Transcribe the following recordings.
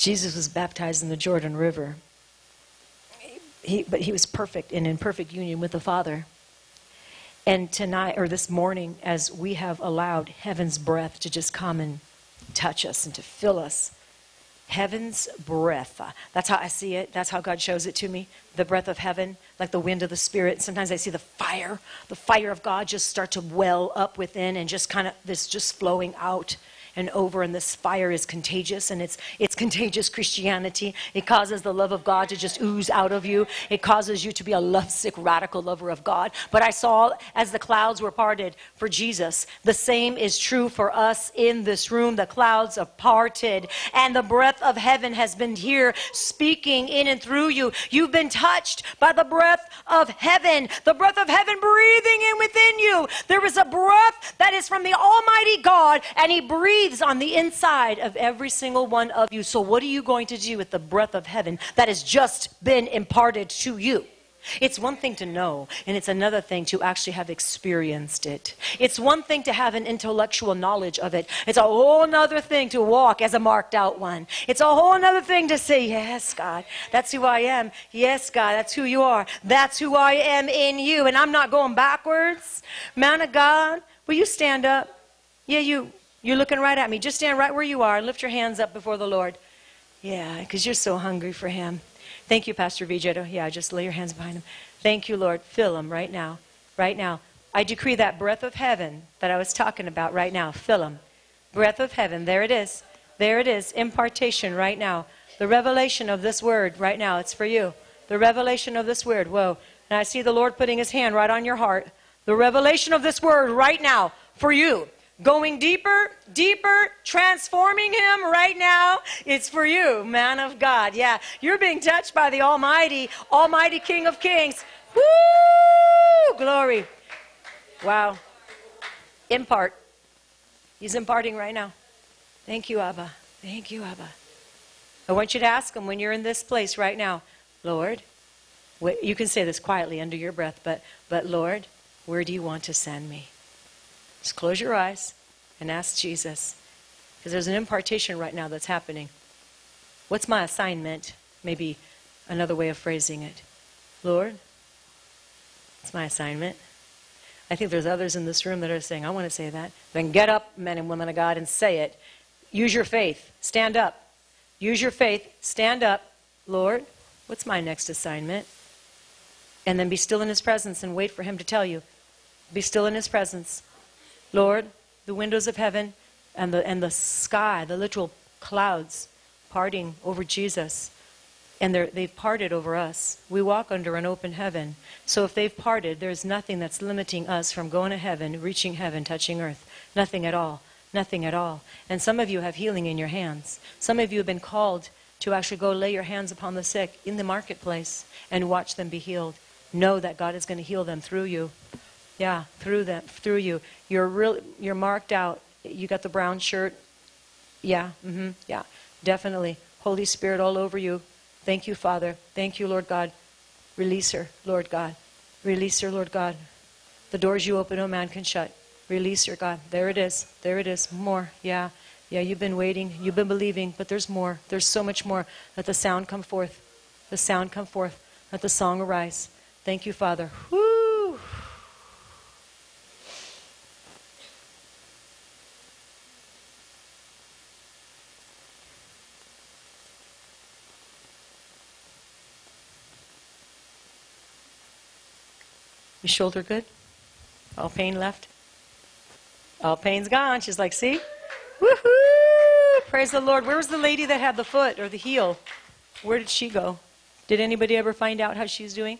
Jesus was baptized in the Jordan River. He, but he was perfect and in perfect union with the Father. And tonight, or this morning, as we have allowed heaven's breath to just come and touch us and to fill us, heaven's breath. Uh, that's how I see it. That's how God shows it to me. The breath of heaven, like the wind of the Spirit. Sometimes I see the fire, the fire of God just start to well up within and just kind of this just flowing out and over and this fire is contagious and it's it's contagious christianity. It causes the love of god to just ooze out of you. It causes you to be a lovesick radical lover of god. But i saw as the clouds were parted for jesus the same is true for us in this room. The clouds are parted and the breath of heaven has been here speaking in and through you. You've been touched by the breath of heaven the breath of heaven breathing in within you. There is a breath that is from the almighty god and he breathes breathes on the inside of every single one of you. So, what are you going to do with the breath of heaven that has just been imparted to you? It's one thing to know, and it's another thing to actually have experienced it. It's one thing to have an intellectual knowledge of it. It's a whole other thing to walk as a marked out one. It's a whole other thing to say, Yes, God, that's who I am. Yes, God, that's who you are. That's who I am in you. And I'm not going backwards. Man of God, will you stand up? Yeah, you. You're looking right at me. Just stand right where you are and lift your hands up before the Lord. Yeah, because you're so hungry for Him. Thank you, Pastor Vijay. Yeah, just lay your hands behind Him. Thank you, Lord. Fill Him right now. Right now. I decree that breath of heaven that I was talking about right now. Fill Him. Breath of heaven. There it is. There it is. Impartation right now. The revelation of this word right now. It's for you. The revelation of this word. Whoa. And I see the Lord putting His hand right on your heart. The revelation of this word right now for you going deeper, deeper, transforming him right now. It's for you, man of God. Yeah, you're being touched by the Almighty, Almighty King of Kings. Woo! Glory. Wow. Impart. He's imparting right now. Thank you, Abba. Thank you, Abba. I want you to ask him when you're in this place right now, Lord, you can say this quietly under your breath, but, but Lord, where do you want to send me? Just close your eyes and ask Jesus. Because there's an impartation right now that's happening. What's my assignment? Maybe another way of phrasing it. Lord, it's my assignment. I think there's others in this room that are saying, I want to say that. Then get up, men and women of God, and say it. Use your faith. Stand up. Use your faith. Stand up. Lord, what's my next assignment? And then be still in His presence and wait for Him to tell you. Be still in His presence. Lord, the windows of heaven and the, and the sky, the literal clouds parting over Jesus. And they've parted over us. We walk under an open heaven. So if they've parted, there's nothing that's limiting us from going to heaven, reaching heaven, touching earth. Nothing at all. Nothing at all. And some of you have healing in your hands. Some of you have been called to actually go lay your hands upon the sick in the marketplace and watch them be healed. Know that God is going to heal them through you. Yeah, through them, through you. You're real. You're marked out. You got the brown shirt. Yeah. Mm-hmm. Yeah. Definitely. Holy Spirit all over you. Thank you, Father. Thank you, Lord God. Release her, Lord God. Release her, Lord God. The doors you open, no man can shut. Release her, God. There it is. There it is. More. Yeah. Yeah, you've been waiting. You've been believing, but there's more. There's so much more. Let the sound come forth. The sound come forth. Let the song arise. Thank you, Father. Woo! Your shoulder good? All pain left? All pain's gone. She's like, see? Woohoo! Praise the Lord. Where was the lady that had the foot or the heel? Where did she go? Did anybody ever find out how she's doing?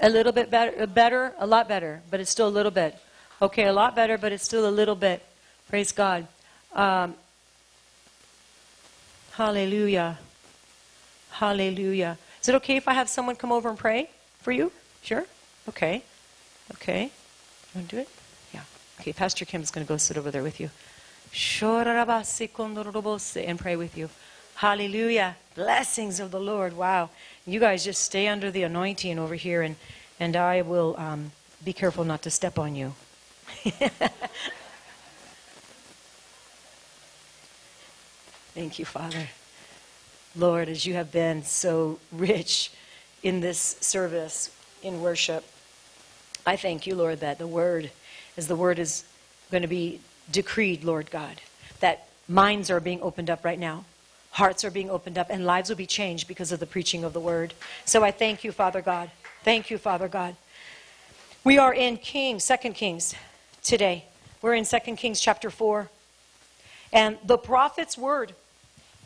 A little bit better, better, a lot better, but it's still a little bit. Okay, a lot better, but it's still a little bit. Praise God. Um, hallelujah. Hallelujah. Is it okay if I have someone come over and pray for you? Sure? Okay. Okay. You want to do it? Yeah. Okay, Pastor Kim is going to go sit over there with you. And pray with you. Hallelujah. Blessings of the Lord. Wow. You guys just stay under the anointing over here, and, and I will um, be careful not to step on you. Thank you, Father. Lord, as you have been so rich in this service, in worship, I thank you, Lord, that the word, as the word is going to be decreed, Lord God, that minds are being opened up right now, hearts are being opened up, and lives will be changed because of the preaching of the word. So I thank you, Father God. Thank you, Father God. We are in Kings, Second Kings today. We're in Second Kings chapter 4. And the prophet's word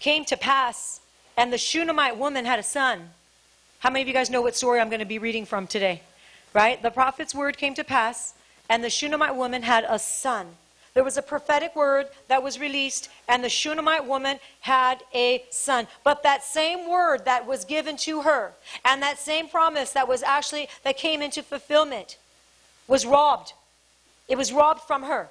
came to pass, and the Shunammite woman had a son. How many of you guys know what story I'm going to be reading from today? Right? The prophet's word came to pass, and the Shunammite woman had a son. There was a prophetic word that was released, and the Shunammite woman had a son. But that same word that was given to her, and that same promise that was actually, that came into fulfillment, was robbed. It was robbed from her.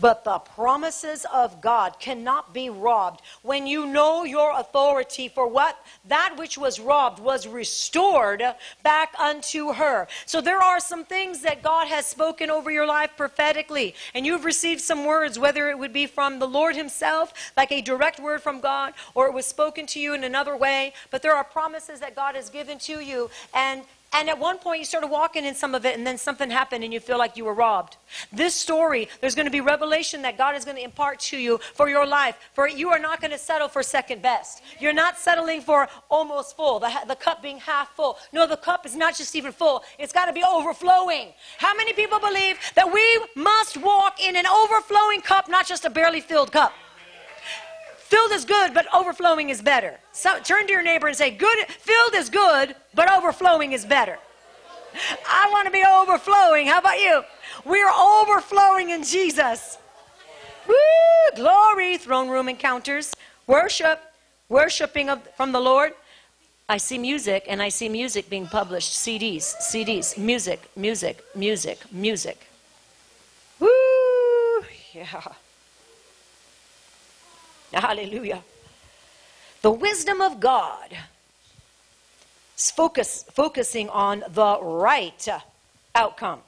But the promises of God cannot be robbed. When you know your authority for what that which was robbed was restored back unto her. So there are some things that God has spoken over your life prophetically, and you've received some words, whether it would be from the Lord Himself, like a direct word from God, or it was spoken to you in another way. But there are promises that God has given to you, and and at one point, you started walking in some of it, and then something happened, and you feel like you were robbed. This story, there's going to be revelation that God is going to impart to you for your life. For you are not going to settle for second best. You're not settling for almost full, the, the cup being half full. No, the cup is not just even full, it's got to be overflowing. How many people believe that we must walk in an overflowing cup, not just a barely filled cup? Filled is good, but overflowing is better. So turn to your neighbor and say, "Good, filled is good, but overflowing is better." I want to be overflowing. How about you? We're overflowing in Jesus. Woo! Glory! Throne room encounters, worship, worshiping of, from the Lord. I see music, and I see music being published. CDs, CDs, music, music, music, music. Woo! Yeah. Hallelujah. The wisdom of God is focus, focusing on the right outcome.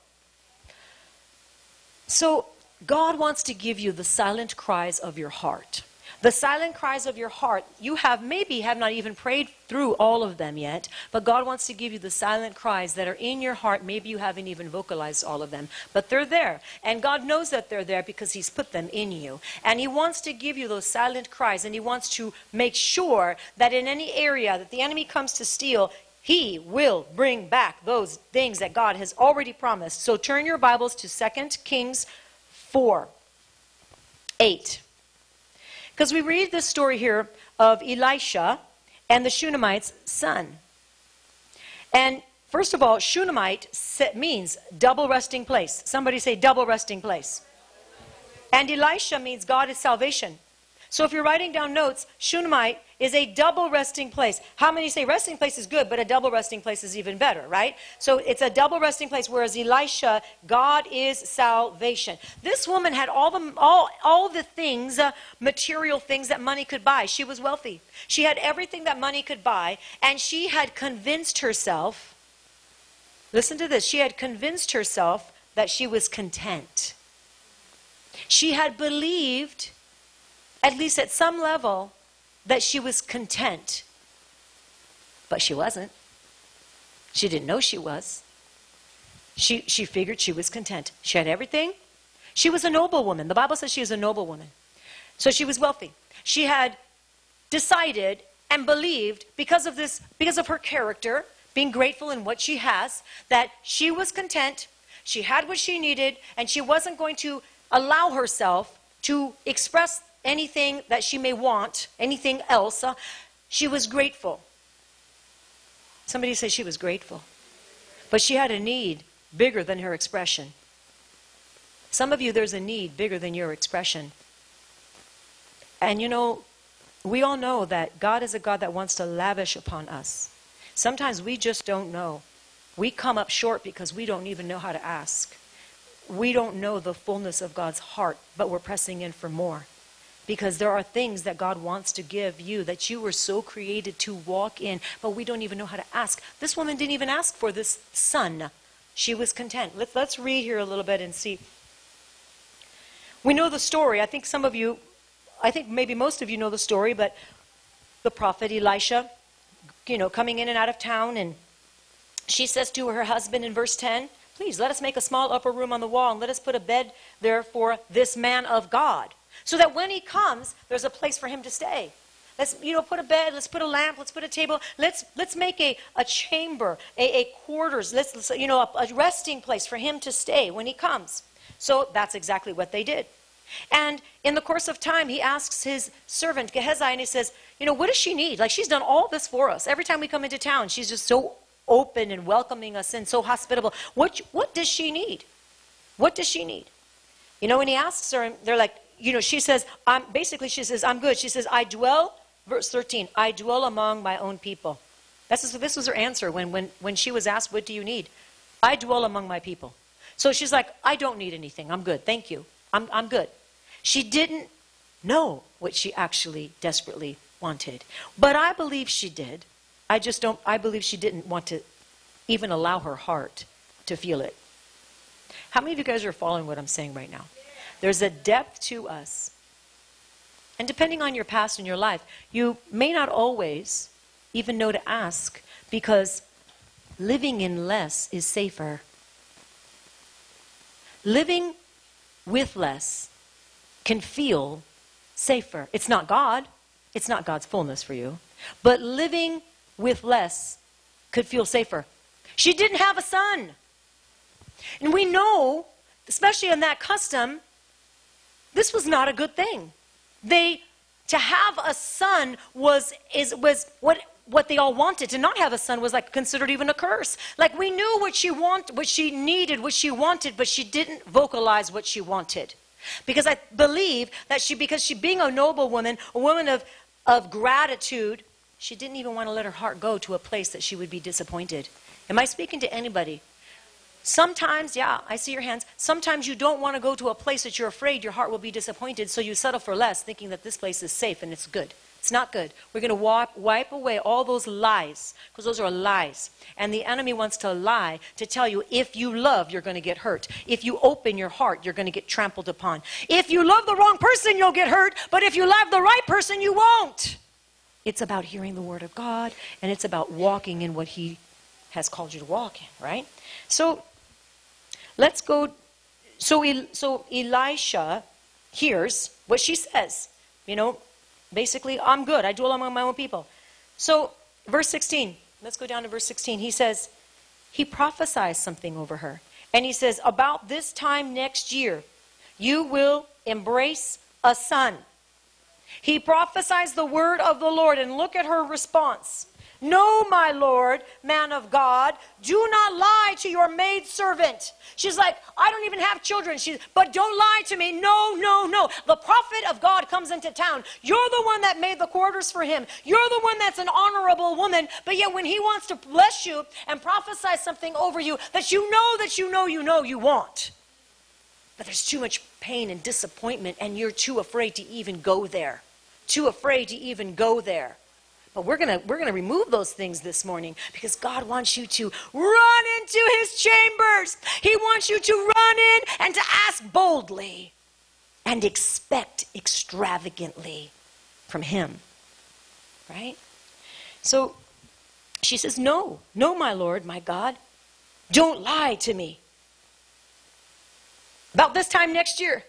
So, God wants to give you the silent cries of your heart. The silent cries of your heart, you have maybe have not even prayed through all of them yet, but God wants to give you the silent cries that are in your heart. Maybe you haven't even vocalized all of them, but they're there. And God knows that they're there because He's put them in you. And He wants to give you those silent cries, and He wants to make sure that in any area that the enemy comes to steal, he will bring back those things that God has already promised. So turn your Bibles to 2 Kings 4 8. Because we read this story here of Elisha and the Shunammite's son. And first of all, Shunammite means double resting place. Somebody say double resting place. And Elisha means God is salvation. So if you're writing down notes, Shunammite is a double resting place. How many say resting place is good, but a double resting place is even better, right? So it's a double resting place, whereas Elisha, God is salvation. This woman had all the, all, all the things, uh, material things that money could buy. She was wealthy. She had everything that money could buy, and she had convinced herself, listen to this, she had convinced herself that she was content. She had believed at least at some level, that she was content. But she wasn't. She didn't know she was. She, she figured she was content. She had everything. She was a noble woman. The Bible says she is a noble woman. So she was wealthy. She had decided and believed because of this, because of her character, being grateful in what she has, that she was content, she had what she needed, and she wasn't going to allow herself to express anything that she may want, anything else, uh, she was grateful. Somebody said she was grateful. But she had a need bigger than her expression. Some of you, there's a need bigger than your expression. And you know, we all know that God is a God that wants to lavish upon us. Sometimes we just don't know. We come up short because we don't even know how to ask. We don't know the fullness of God's heart, but we're pressing in for more because there are things that God wants to give you that you were so created to walk in, but we don't even know how to ask. This woman didn't even ask for this son. She was content. Let, us read here a little bit and see. We know the story. I think some of you, I think maybe most of you know the story, but the prophet Elisha, you know, coming in and out of town, and she says to her husband in verse 10, Please let us make a small upper room on the wall and let us put a bed there for this man of God. So that when he comes, there's a place for him to stay. Let's, you know, put a bed, let's put a lamp, let's put a table. Let's, let's make a, a chamber, a, a quarters, let's, let's, you know, a, a resting place for him to stay when he comes. So that's exactly what they did. And in the course of time, he asks his servant Gehazi, and he says, You know, what does she need? Like, she's done all this for us. Every time we come into town, she's just so open and welcoming us in, so hospitable. What, what does she need? What does she need? You know, when he asks her, they're like, you know, she says, I'm, basically, she says, I'm good. She says, I dwell, verse 13, I dwell among my own people. This, is, this was her answer when, when, when she was asked, What do you need? I dwell among my people. So she's like, I don't need anything. I'm good. Thank you. I'm, I'm good. She didn't know what she actually desperately wanted. But I believe she did. I just don't, I believe she didn't want to even allow her heart to feel it. How many of you guys are following what I'm saying right now? There's a depth to us. And depending on your past and your life, you may not always even know to ask because living in less is safer. Living with less can feel safer. It's not God, it's not God's fullness for you. But living with less could feel safer. She didn't have a son. And we know, especially in that custom, this was not a good thing. They to have a son was is was what what they all wanted. To not have a son was like considered even a curse. Like we knew what she want, what she needed, what she wanted, but she didn't vocalize what she wanted. Because I believe that she because she being a noble woman, a woman of of gratitude, she didn't even want to let her heart go to a place that she would be disappointed. Am I speaking to anybody? Sometimes, yeah, I see your hands. Sometimes you don't want to go to a place that you're afraid your heart will be disappointed, so you settle for less, thinking that this place is safe and it's good. It's not good. We're going to wipe, wipe away all those lies, because those are lies. And the enemy wants to lie to tell you if you love, you're going to get hurt. If you open your heart, you're going to get trampled upon. If you love the wrong person, you'll get hurt, but if you love the right person, you won't. It's about hearing the word of God, and it's about walking in what He has called you to walk in, right? So let's go. So, so Elisha hears what she says. You know, basically, I'm good. I dwell among my own people. So, verse 16. Let's go down to verse 16. He says, He prophesies something over her. And he says, About this time next year, you will embrace a son. He prophesies the word of the Lord, and look at her response. No, my Lord, man of God, do not lie to your maidservant. She's like, I don't even have children. She's, but don't lie to me. No, no, no. The prophet of God comes into town. You're the one that made the quarters for him. You're the one that's an honorable woman. But yet, when he wants to bless you and prophesy something over you that you know that you know you know you want, but there's too much pain and disappointment, and you're too afraid to even go there. Too afraid to even go there. But we're going to we're going to remove those things this morning because God wants you to run into his chambers. He wants you to run in and to ask boldly and expect extravagantly from him. Right? So she says, "No, no, my Lord, my God. Don't lie to me." About this time next year,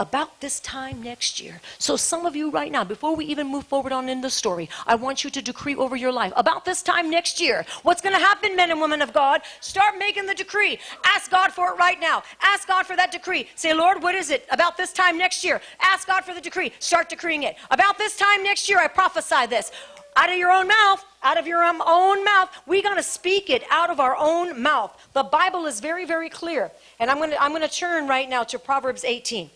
about this time next year. So, some of you right now, before we even move forward on in the story, I want you to decree over your life. About this time next year, what's going to happen, men and women of God? Start making the decree. Ask God for it right now. Ask God for that decree. Say, Lord, what is it? About this time next year. Ask God for the decree. Start decreeing it. About this time next year, I prophesy this. Out of your own mouth, out of your um, own mouth, we got to speak it out of our own mouth. The Bible is very, very clear. And I'm going to I'm going to turn right now to Proverbs 18.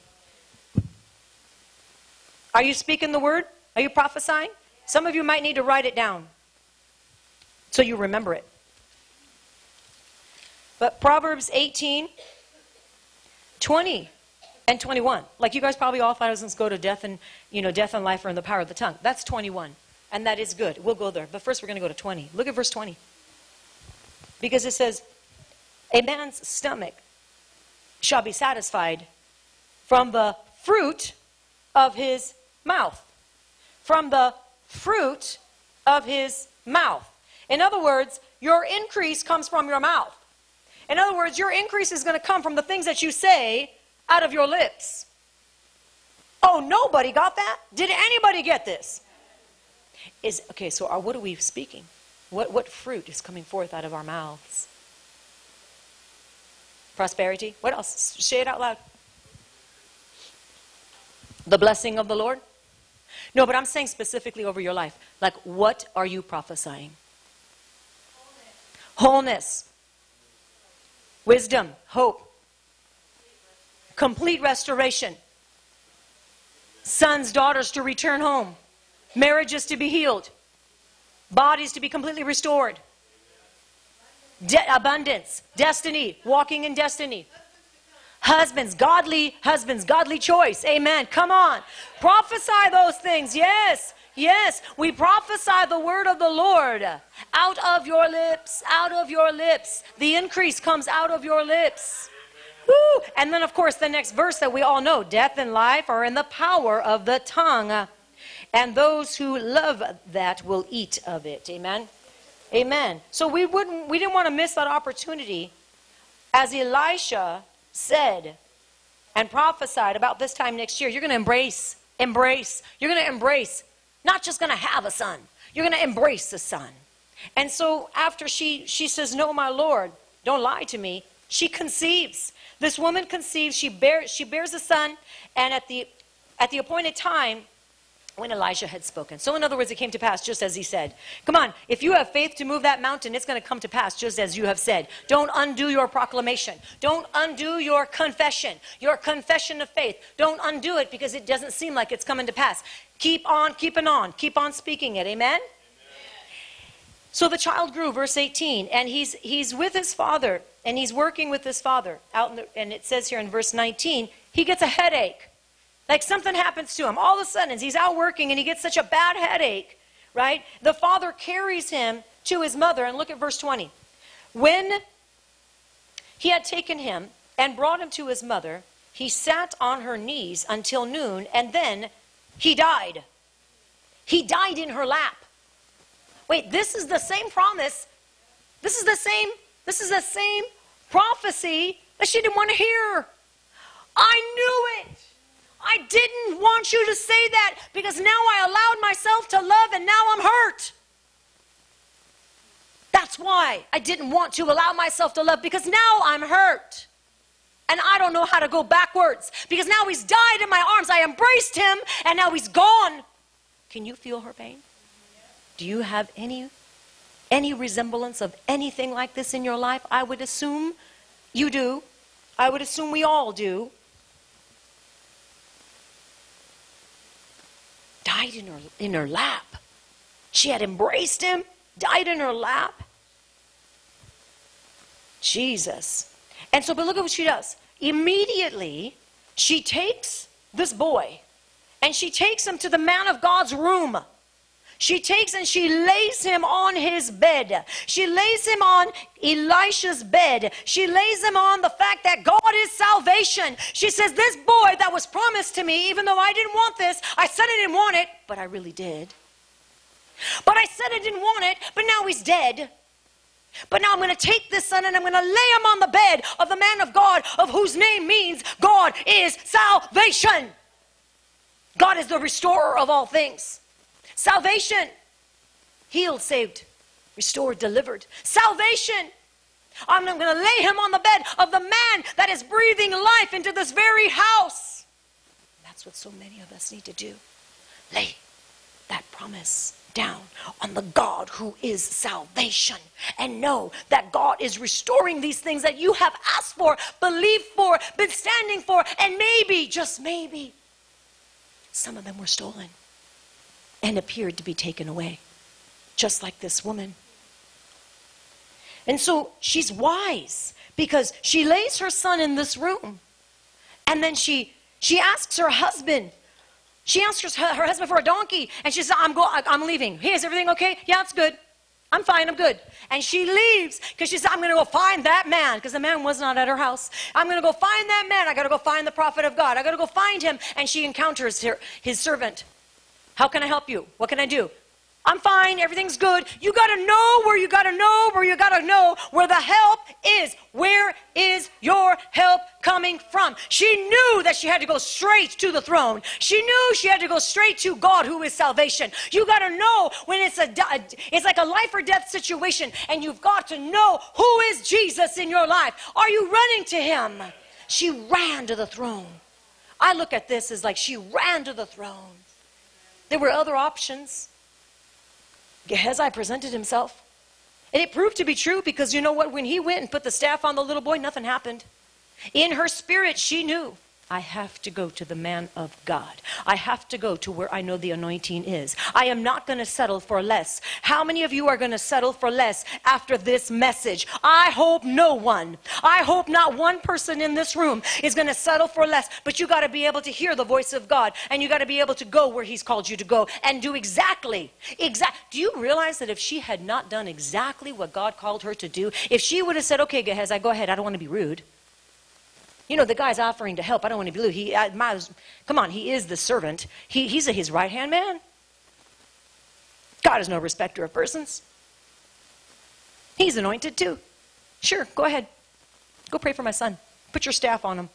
Are you speaking the word? Are you prophesying? Some of you might need to write it down so you remember it. But Proverbs 18, 20 and 21. Like you guys probably all thought I was going to go to death and, you know, death and life are in the power of the tongue. That's 21. And that is good. We'll go there. But first we're going to go to 20. Look at verse 20. Because it says, A man's stomach shall be satisfied from the fruit of his mouth. From the fruit of his mouth. In other words, your increase comes from your mouth. In other words, your increase is going to come from the things that you say out of your lips. Oh, nobody got that? Did anybody get this? Is okay, so what are we speaking? What what fruit is coming forth out of our mouths? Prosperity? What else? Say it out loud. The blessing of the Lord? No, but I'm saying specifically over your life. Like, what are you prophesying? Wholeness, wisdom, hope, complete restoration, sons, daughters to return home, marriages to be healed, bodies to be completely restored, De- abundance, destiny, walking in destiny. Husbands, godly husbands, godly choice. Amen. Come on. Prophesy those things. Yes. Yes, we prophesy the word of the Lord out of your lips, out of your lips. The increase comes out of your lips. Woo! And then, of course, the next verse that we all know death and life are in the power of the tongue, and those who love that will eat of it. Amen. Amen. So we wouldn't we didn't want to miss that opportunity as Elisha said and prophesied about this time next year. You're going to embrace, embrace. You're going to embrace not just going to have a son, you're going to embrace the son. And so after she, she says, No, my Lord, don't lie to me, she conceives. This woman conceives, she, bear, she bears a son, and at the, at the appointed time, when Elijah had spoken. So, in other words, it came to pass just as he said. Come on, if you have faith to move that mountain, it's going to come to pass just as you have said. Don't undo your proclamation. Don't undo your confession, your confession of faith. Don't undo it because it doesn't seem like it's coming to pass. Keep on keeping on. Keep on speaking it. Amen? So the child grew, verse 18, and he's, he's with his father, and he's working with his father. Out the, and it says here in verse 19, he gets a headache. Like something happens to him. All of a sudden, he's out working and he gets such a bad headache, right? The father carries him to his mother. And look at verse 20. When he had taken him and brought him to his mother, he sat on her knees until noon, and then he died. He died in her lap. Wait, this is the same promise. This is the same, this is the same prophecy that she didn't want to hear. I knew it. I didn't want you to say that because now I allowed myself to love and now I'm hurt. That's why I didn't want to allow myself to love because now I'm hurt. And I don't know how to go backwards because now he's died in my arms. I embraced him and now he's gone. Can you feel her pain? Do you have any any resemblance of anything like this in your life? I would assume you do. I would assume we all do. Died in her, in her lap. She had embraced him, died in her lap. Jesus. And so, but look at what she does. Immediately, she takes this boy and she takes him to the man of God's room. She takes and she lays him on his bed. She lays him on Elisha's bed. She lays him on the fact that God is salvation. She says, This boy that was promised to me, even though I didn't want this, I said I didn't want it, but I really did. But I said I didn't want it, but now he's dead. But now I'm going to take this son and I'm going to lay him on the bed of the man of God, of whose name means God is salvation. God is the restorer of all things. Salvation. Healed, saved, restored, delivered. Salvation. I'm going to lay him on the bed of the man that is breathing life into this very house. That's what so many of us need to do. Lay that promise down on the God who is salvation and know that God is restoring these things that you have asked for, believed for, been standing for, and maybe, just maybe, some of them were stolen and appeared to be taken away, just like this woman. And so she's wise because she lays her son in this room and then she she asks her husband she asks her, her husband for a donkey and she says i'm go i'm leaving hey is everything okay yeah it's good I'm fine, I'm good. And she leaves because she said, I'm going to go find that man because the man was not at her house. I'm going to go find that man. I got to go find the prophet of God. I got to go find him. And she encounters her, his servant. How can I help you? What can I do? I'm fine, everything's good. You got to know where you got to know where you got to know where the help is. Where is your help coming from? She knew that she had to go straight to the throne. She knew she had to go straight to God who is salvation. You got to know when it's a it's like a life or death situation and you've got to know who is Jesus in your life. Are you running to him? She ran to the throne. I look at this as like she ran to the throne. There were other options. Gehazi presented himself. And it proved to be true because you know what? When he went and put the staff on the little boy, nothing happened. In her spirit, she knew I have to go to the man of God. I have to go to where I know the anointing is. I am not going to settle for less. How many of you are going to settle for less after this message? I hope no one. I hope not one person in this room is going to settle for less. But you got to be able to hear the voice of God and you got to be able to go where He's called you to go and do exactly. Exact. Do you realize that if she had not done exactly what God called her to do, if she would have said, "Okay, Gehazi, go ahead. I don't want to be rude." You know, the guy's offering to help. I don't want to be rude. He, I, my, come on, he is the servant. He, he's a, his right hand man. God is no respecter of persons. He's anointed too. Sure, go ahead. Go pray for my son. Put your staff on him.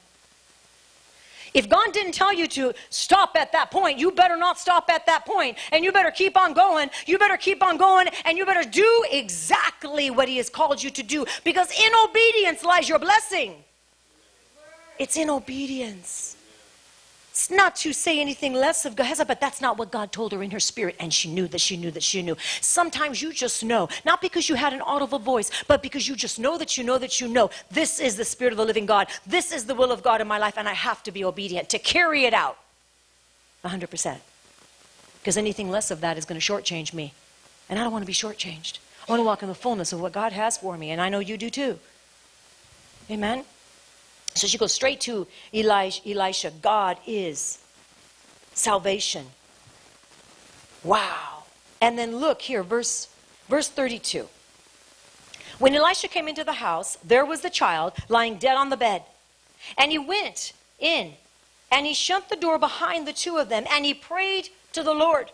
If God didn't tell you to stop at that point, you better not stop at that point, and you better keep on going. You better keep on going, and you better do exactly what He has called you to do, because in obedience lies your blessing. It's in obedience. It's not to say anything less of Gehazi, but that's not what God told her in her spirit. And she knew that she knew that she knew. Sometimes you just know, not because you had an audible voice, but because you just know that you know that you know. This is the spirit of the living God. This is the will of God in my life, and I have to be obedient to carry it out 100%. Because anything less of that is going to shortchange me. And I don't want to be shortchanged. I want to walk in the fullness of what God has for me, and I know you do too. Amen. So she goes straight to Elisha. God is salvation. Wow. And then look here, verse, verse 32. When Elisha came into the house, there was the child lying dead on the bed. And he went in and he shut the door behind the two of them and he prayed to the Lord.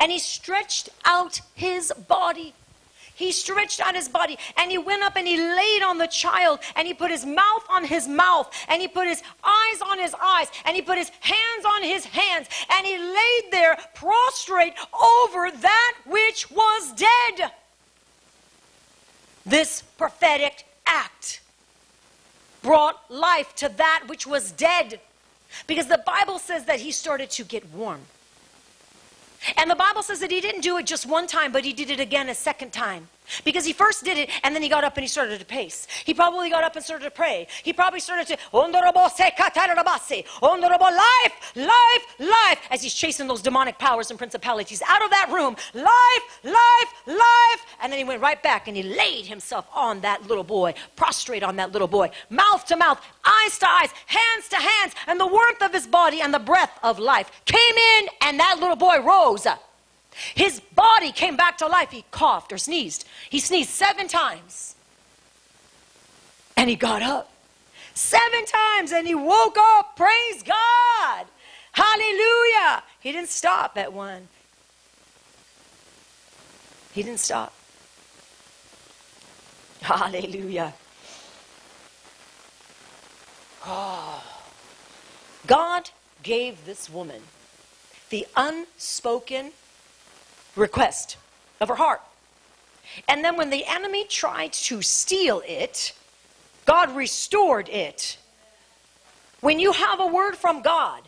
And he stretched out his body he stretched out his body and he went up and he laid on the child and he put his mouth on his mouth and he put his eyes on his eyes and he put his hands on his hands and he laid there prostrate over that which was dead. This prophetic act brought life to that which was dead because the Bible says that he started to get warm. And the Bible says that he didn't do it just one time, but he did it again a second time. Because he first did it and then he got up and he started to pace. He probably got up and started to pray. He probably started to life, life, life as he's chasing those demonic powers and principalities out of that room. Life, life, life. And then he went right back and he laid himself on that little boy, prostrate on that little boy, mouth to mouth, eyes to eyes, hands to hands, and the warmth of his body and the breath of life came in and that little boy rose. His body came back to life. He coughed or sneezed. He sneezed seven times. And he got up seven times and he woke up. Praise God. Hallelujah. He didn't stop at one. He didn't stop. Hallelujah. Oh. God gave this woman the unspoken request of her heart. And then when the enemy tried to steal it, God restored it. When you have a word from God,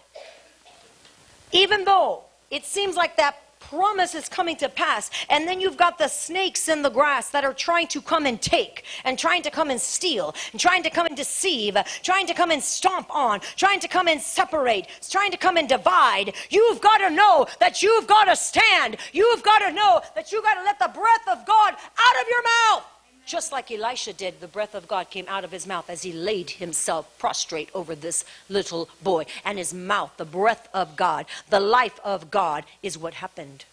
even though it seems like that promise is coming to pass. And then you've got the snakes in the grass that are trying to come and take, and trying to come and steal, and trying to come and deceive, trying to come and stomp on, trying to come and separate, trying to come and divide. You've got to know that you've got to stand. You've got to know that you've got to let the breath of God out of your mouth. Just like Elisha did, the breath of God came out of his mouth as he laid himself prostrate over this little boy. And his mouth, the breath of God, the life of God, is what happened.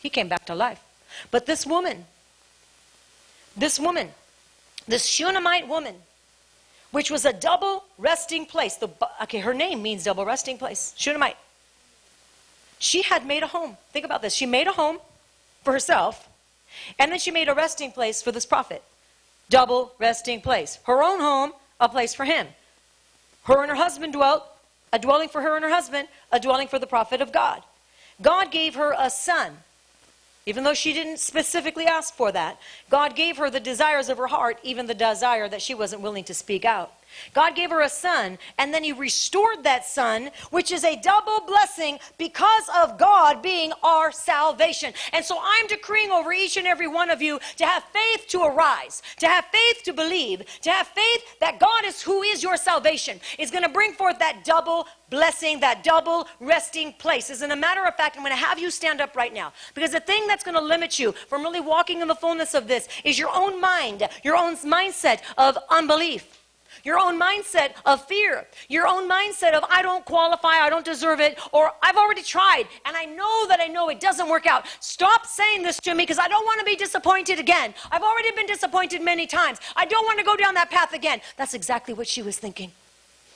He came back to life. But this woman, this woman, this Shunammite woman, which was a double resting place. The, okay, her name means double resting place. Shunammite. She had made a home. Think about this. She made a home for herself, and then she made a resting place for this prophet. Double resting place. Her own home, a place for him. Her and her husband dwelt, a dwelling for her and her husband, a dwelling for the prophet of God. God gave her a son. Even though she didn't specifically ask for that, God gave her the desires of her heart, even the desire that she wasn't willing to speak out. God gave her a son, and then He restored that son, which is a double blessing because of God being our salvation. And so I'm decreeing over each and every one of you to have faith to arise, to have faith to believe, to have faith that God is who is your salvation, is going to bring forth that double blessing, that double resting place. As a matter of fact, I'm going to have you stand up right now because the thing that's going to limit you from really walking in the fullness of this is your own mind, your own mindset of unbelief your own mindset of fear, your own mindset of I don't qualify, I don't deserve it, or I've already tried and I know that I know it doesn't work out. Stop saying this to me because I don't want to be disappointed again. I've already been disappointed many times. I don't want to go down that path again. That's exactly what she was thinking.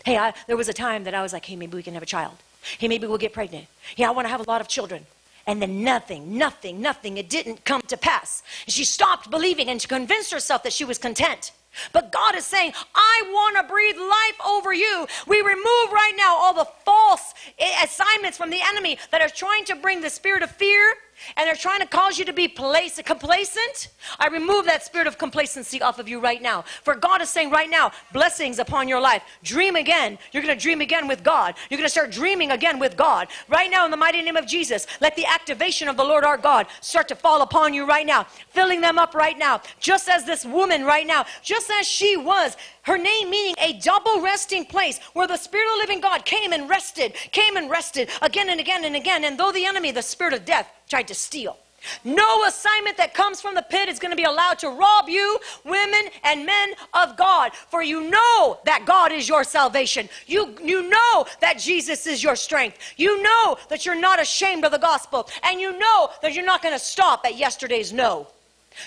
Hey, I, there was a time that I was like, hey, maybe we can have a child. Hey, maybe we'll get pregnant. Yeah, I want to have a lot of children. And then nothing, nothing, nothing, it didn't come to pass. She stopped believing and she convinced herself that she was content. But God is saying, I want to breathe life over you. We remove right now all the false assignments from the enemy that are trying to bring the spirit of fear, and they're trying to cause you to be place, complacent, I remove that spirit of complacency off of you right now. For God is saying right now, blessings upon your life. Dream again. You're going to dream again with God. You're going to start dreaming again with God. Right now, in the mighty name of Jesus, let the activation of the Lord our God start to fall upon you right now, filling them up right now. Just as this woman right now, just as she was, her name meaning a double resting place where the Spirit of the living God came and rested, came and rested again and again and again. And though the enemy, the spirit of death, tried to steal. No assignment that comes from the pit is going to be allowed to rob you, women and men of God. For you know that God is your salvation. You, you know that Jesus is your strength. You know that you're not ashamed of the gospel. And you know that you're not going to stop at yesterday's no.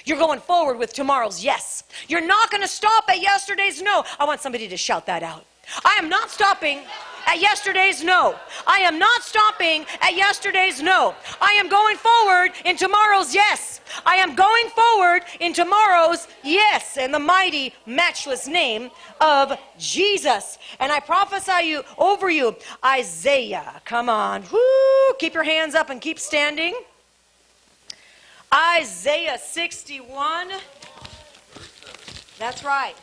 You're going forward with tomorrow's yes. You're not going to stop at yesterday's no. I want somebody to shout that out. I am not stopping at yesterday's no. I am not stopping at yesterday's no. I am going forward in tomorrow's yes. I am going forward in tomorrow's yes in the mighty, matchless name of Jesus. And I prophesy you over you, Isaiah. Come on. Woo! Keep your hands up and keep standing. Isaiah 61. That's right.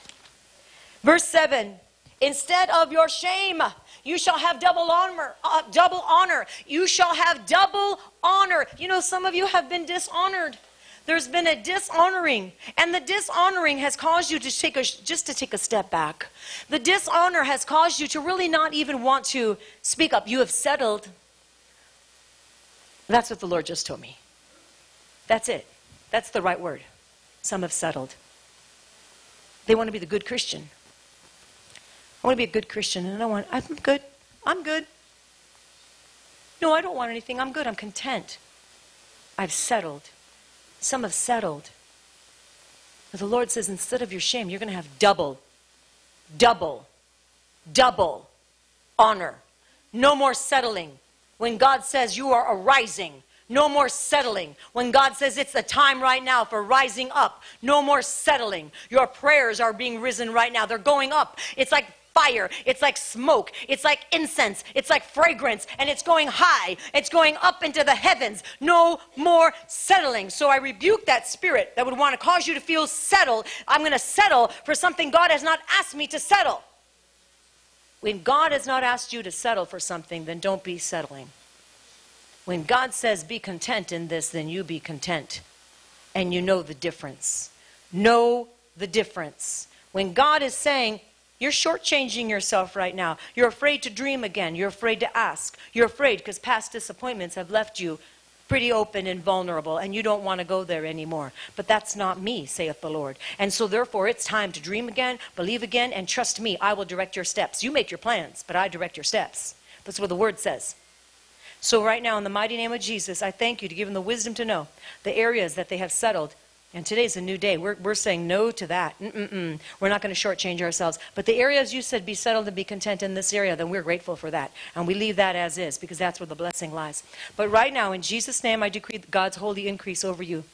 Verse 7 Instead of your shame, you shall have double honor, uh, double honor. You shall have double honor. You know, some of you have been dishonored. There's been a dishonoring, and the dishonoring has caused you to take a, just to take a step back. The dishonor has caused you to really not even want to speak up. You have settled. That's what the Lord just told me. That's it. That's the right word. Some have settled. They want to be the good Christian. I want to be a good Christian, and I want, I'm good. I'm good. No, I don't want anything. I'm good. I'm content. I've settled. Some have settled. But the Lord says, instead of your shame, you're going to have double, double, double honor. No more settling. When God says you are arising, no more settling. When God says it's the time right now for rising up, no more settling. Your prayers are being risen right now. They're going up. It's like fire. It's like smoke. It's like incense. It's like fragrance. And it's going high. It's going up into the heavens. No more settling. So I rebuke that spirit that would want to cause you to feel settled. I'm going to settle for something God has not asked me to settle. When God has not asked you to settle for something, then don't be settling. When God says be content in this, then you be content. And you know the difference. Know the difference. When God is saying, you're shortchanging yourself right now. You're afraid to dream again. You're afraid to ask. You're afraid because past disappointments have left you pretty open and vulnerable, and you don't want to go there anymore. But that's not me, saith the Lord. And so, therefore, it's time to dream again, believe again, and trust me. I will direct your steps. You make your plans, but I direct your steps. That's what the word says. So, right now, in the mighty name of Jesus, I thank you to give them the wisdom to know the areas that they have settled. And today's a new day. We're, we're saying no to that. Mm-mm-mm. We're not going to shortchange ourselves. But the areas you said be settled and be content in this area, then we're grateful for that. And we leave that as is because that's where the blessing lies. But right now, in Jesus' name, I decree God's holy increase over you.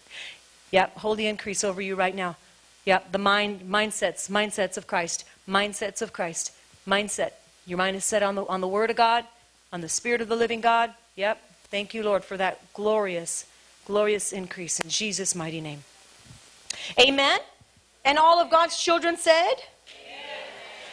Yep, holy increase over you right now. Yep, the mind, mindsets, mindsets of Christ, mindsets of Christ, mindset. Your mind is set on the, on the Word of God, on the Spirit of the living God. Yep, thank you, Lord, for that glorious, glorious increase in Jesus' mighty name. Amen. And all of God's children said,